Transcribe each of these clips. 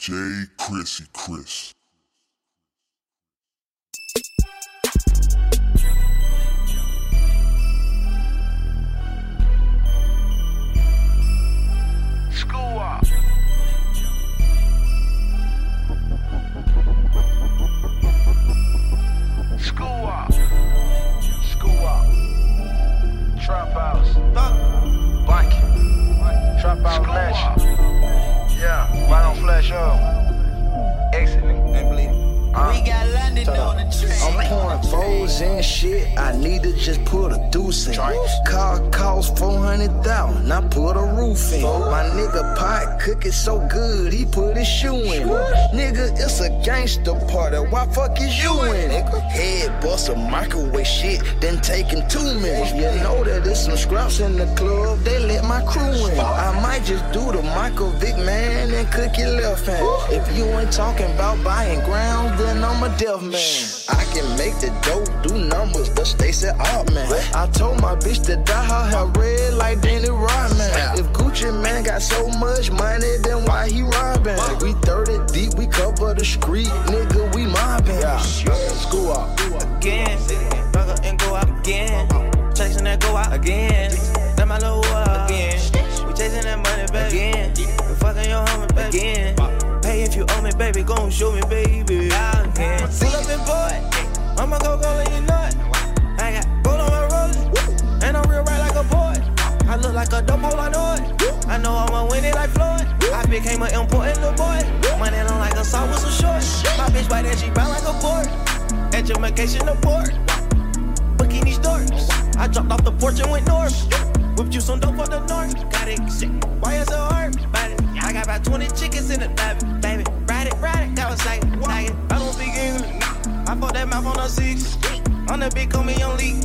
J. Chrissy Chris. Shit. I need to just put a deuce in. Car cost 400,000. I put a roof in. My nigga pot cooking so good, he put his shoe in. Nigga, it's a gangster party. Why fuck is you in it? Head bust a microwave shit, then taking two minutes. You know that there's some scraps in the club. They let my crew in. I might just do the Michael Vick man and cook your left hand. If you ain't talking about buying ground, then I'm a deaf man. I can make the dope do numbers, the Stacey Augmon. I told my bitch to dye her hair red like Danny Rodman. If Gucci Mane got so much money, then why he robbing? We 30 deep, we cover the street, nigga, we mobbing. School up. again. Back up and go out again. Chasing that go out again. That my little up again. That money back again. We fucking your homie back again. Pay if you owe me, baby. Gon' show me, baby. Again. Pull up and boy. I'ma go go let you know it. I got gold on my rollers. And I'm real right like a boy. I look like a dope hole, I know it. I know I'ma win it like Floyd. I became an important little boy. Money don't like a saw with some shorts. My bitch white and she brown like a board. Education report. Booking these doors. I dropped off the porch and went north. Whipped you some dope for the north. Got it sick. Why you so hard? Bite it. I got about 20 chickens in the baby. Baby, ride it, ride it. That was like. I don't speak English. I put that mouth on the six. On the big, me on leak.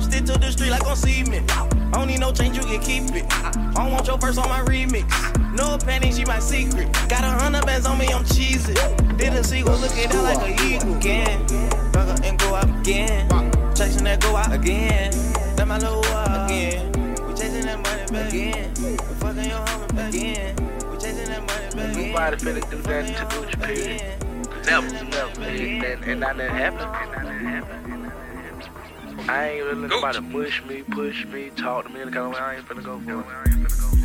Stick to the street like on cement. I don't need no change, you can keep it. I don't want your verse on my remix. No panties, she my secret. Got a hundred bands on me, I'm cheesy. Did a sequel, look at that like a eagle. Again, back and go out again. Chasing that go out again. That my little again. Back again. Fucking your homie back again. We chasing that money back again. Nobody finna do that to Gucci period. Never, never. And, and, and that didn't happen. And that didn't happen. I ain't really nobody push me, push me, talk to me any kind of way. I ain't finna go for it. I ain't finna go for it.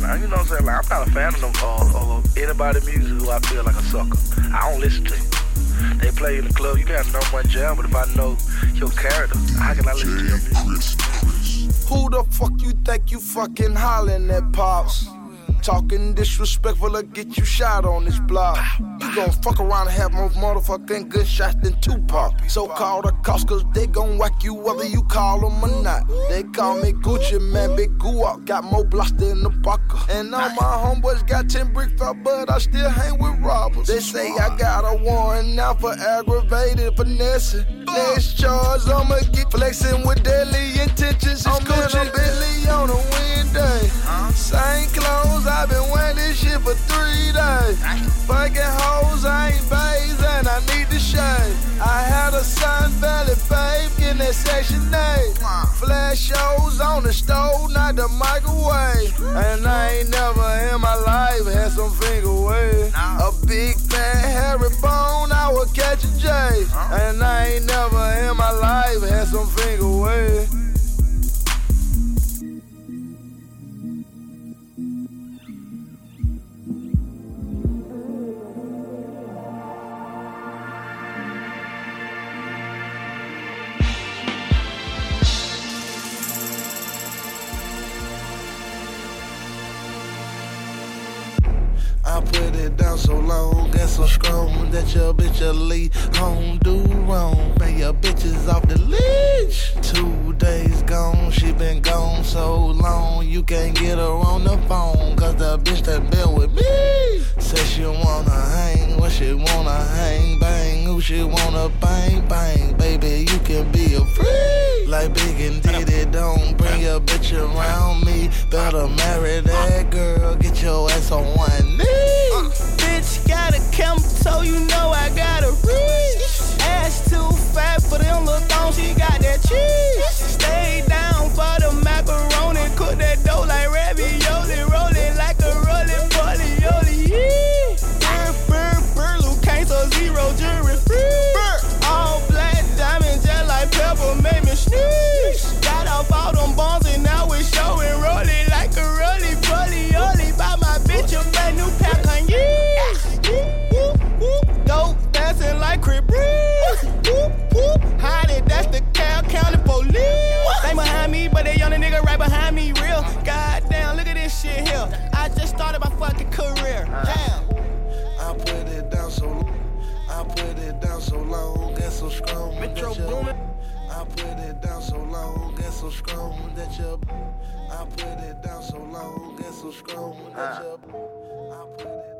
Now, you know what I'm saying? Like, I'm not a fan of them uh, uh, anybody music who I feel like a sucker. I don't listen to you. They play in the club, you gotta know my jam, but if I know your character, how can I listen to J. your music? Who the fuck you think you fucking hollering at, Pops? Talking disrespectful i get you shot on this block. You gon' fuck around and have more motherfucking good shots than Tupac. So called the cops, cause they gon' whack you whether you call them or not. They call me Gucci, man, big Guap. Got more blocks than the Baka. And all my homeboys got 10 brick felt, but I still hang with robbers. They say I got a warrant now for aggravated finessing. Next charge, I'ma get flexing with deadly intentions. I'm in a Bentley on a Wednesday. Same clothes, I've been wearing this shit for three days. Fucking hoes, I ain't bays and I need to shave. I had a Sun Valley babe in that section 8. Flash shows on the stove, not the microwave. And I ain't never in my life had some finger wave. A big fat hairy bone, I would catch a J. And I ain't never in my life had some finger wave. So long and so strong that your bitch will leave home do wrong. Pay your bitches off the leash. Two days gone, she been gone so long. You can't get her on the phone, cause the bitch that been with me. Said she wanna hang, when she wanna hang, bang. Who she wanna bang, bang. Baby, you can be a freak. Like Big and Diddy, don't bring your bitch around me. Better marry that girl, get your ass on one right behind me, real. Goddamn, look at this shit here. I just started my fucking career. Damn. I put it down so long. I put it down so long Get so strong. Metro Boomin. I put it down so long Get so strong that you. I put it down so long Get so strong that ah. you. I put it.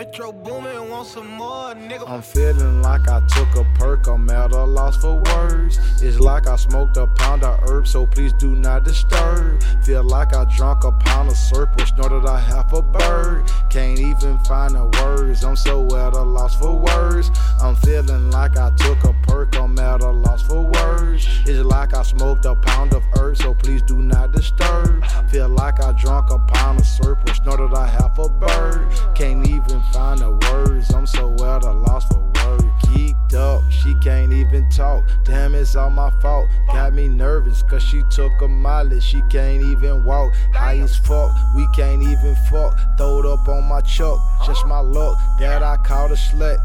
Metro Boomin want some more, nigga. I'm feeling like I took a perk, I'm at a loss for words. It's like I smoked a pound of herb, so please do not disturb. Feel like I drunk a pound of or snorted a half a bird. Can't even find the words, I'm so at a loss for words. I'm feeling like I took a perk, I'm at a loss for words. It's like I smoked a pound of herb, so please do not disturb. Feel like I drunk a pound of or snorted a half a bird. Can't even find the words, I'm so at loss for words. Geeked up, she can't even talk. Damn, it's all my fault. Got me nervous, cause she took a mileage, she can't even walk. High as fuck, we can't even fuck. Throw it up on my chuck, just my luck that I caught a slut.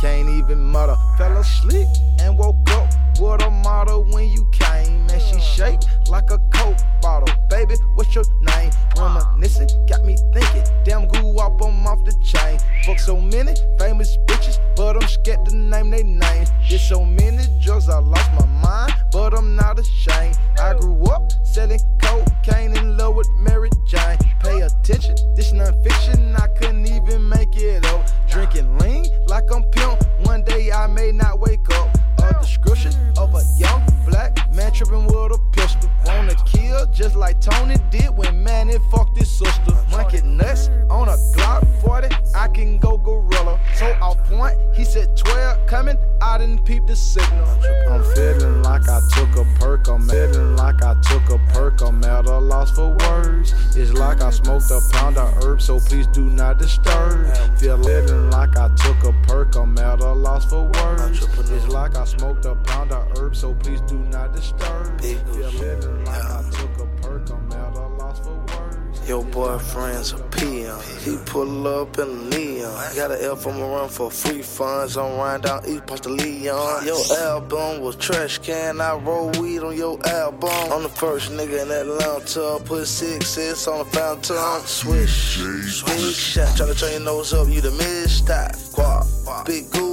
Can't even mutter. Fell asleep and woke up with a motto when you came. And she shake like a coke bottle. Baby, what's your name? Reminiscing, so many famous bitches, but I'm scared to name their names. There's so many drugs, I lost my mind, but I'm not ashamed. I grew up selling cocaine in love with Mary Jane. Pay attention, this non-fiction, I couldn't even make it up. Drinking lean like I'm pimp. One day I may not wake up. A description of a young black man tripping with a pistol. Wanna kill just like Tony loss for words. It's like I smoked a pound of herb, so please do not disturb. Feeling like I took a perk, I'm at a loss for words. It's like I smoked a pound of herb, so please do not disturb. Feeling like I took a perk, I'm at a loss for words. Your boyfriend's a peon. He pull up in a neon. Got an L from a run for free funds. I'm riding down East Past the Leon. Your album was trash can. I roll weed on your album. I'm the first nigga in Atlanta. Put six cents on the fountain. Swish, big shot. Try to turn your nose up, you the mid stop. Big goo.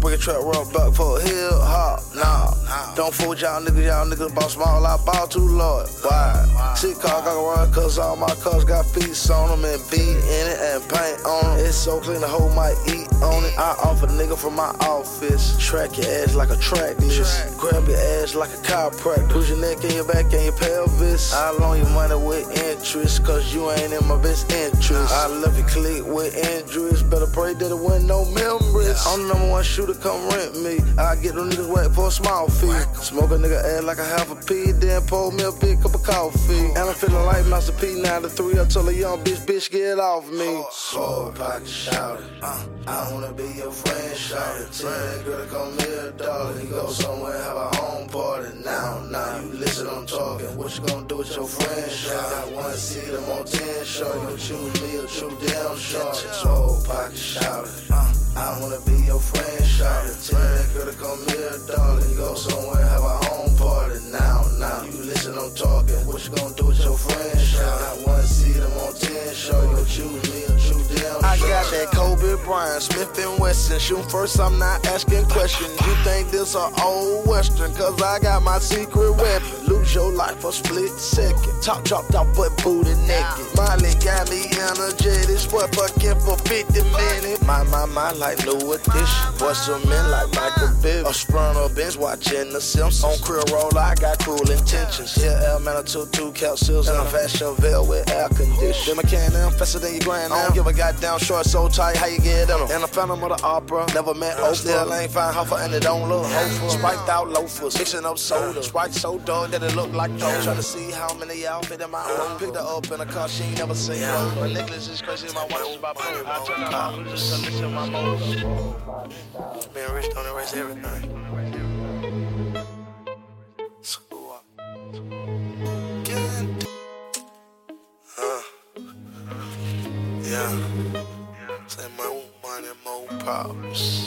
Break a trap, roll back for a hill hop. Nah, nah. don't fool y'all niggas. Y'all niggas ball small. I ball too loud. Why? Sick car, got run, cause all my cars got feet on them and beat in it and paint on them. It's so clean, the whole might eat on it. I offer nigga from my office. Track your ass like a track list. Grab your ass like a chiropractor. Push your neck and your back and your pelvis. I loan you money with interest, cause you ain't in my best interest. I love you click with injuries. Better pray that it win no memories. I'm the number one shooter, come rent me. I get them niggas whacked for a small fee. Smoke a nigga ass like a half a P, then pour me a big cup of coffee. And I'm feeling like Master P, 9 to 3. I tell a young bitch, bitch, get off me. Sword pocket shout Uh, I wanna be your friend, shout it. Tell that girl to come here, darling. You go somewhere, have a home party. Now, now, you listen, I'm talking. What you gonna do with your friend, shout I wanna see them on 10 show. You choose me or choose them, short. Sword pocket shout Uh, I wanna be your friend, it. Tell that girl to come here, darling. Go somewhere, have a home party. Now, now, you listen, I'm talking. What you gonna do with your friend, shout I wanna see them on 10 show. You choose me or choose them, I got that Kobe Bryant, Smith and Wesson. Shoot first, I'm not asking questions. You think this a old western? Cause I got my secret weapon. Lose your life for split second. Top dropped off, but booty naked. Molly got me energetic. Sport fucking for 50 minutes. My, my, my, like new edition. Bust some in like Michael Bibb. A sprung up bench watching the Simpsons. On crib roll, I got cruel intentions. Yeah, L man, a two, two capsules. And a fast Chevelle with air conditioning. Then my can, I'm faster than your grand. I don't give a goddamn short, so tight, how you get in them? And I found them of the opera. Never met Oprah. Still ain't find her and it don't look hopeful. Spiked out loafers. Mixing up soda. Sprite so dark that it look like coke. Try to see how many y'all fit in my room. Picked her up in a car she ain't never seen. My necklace is crazy, my watch is by blue. I turn her listen to my mode. Being rich don't erase everything. Screw up. Get Huh. Yeah. Say more money, more problems.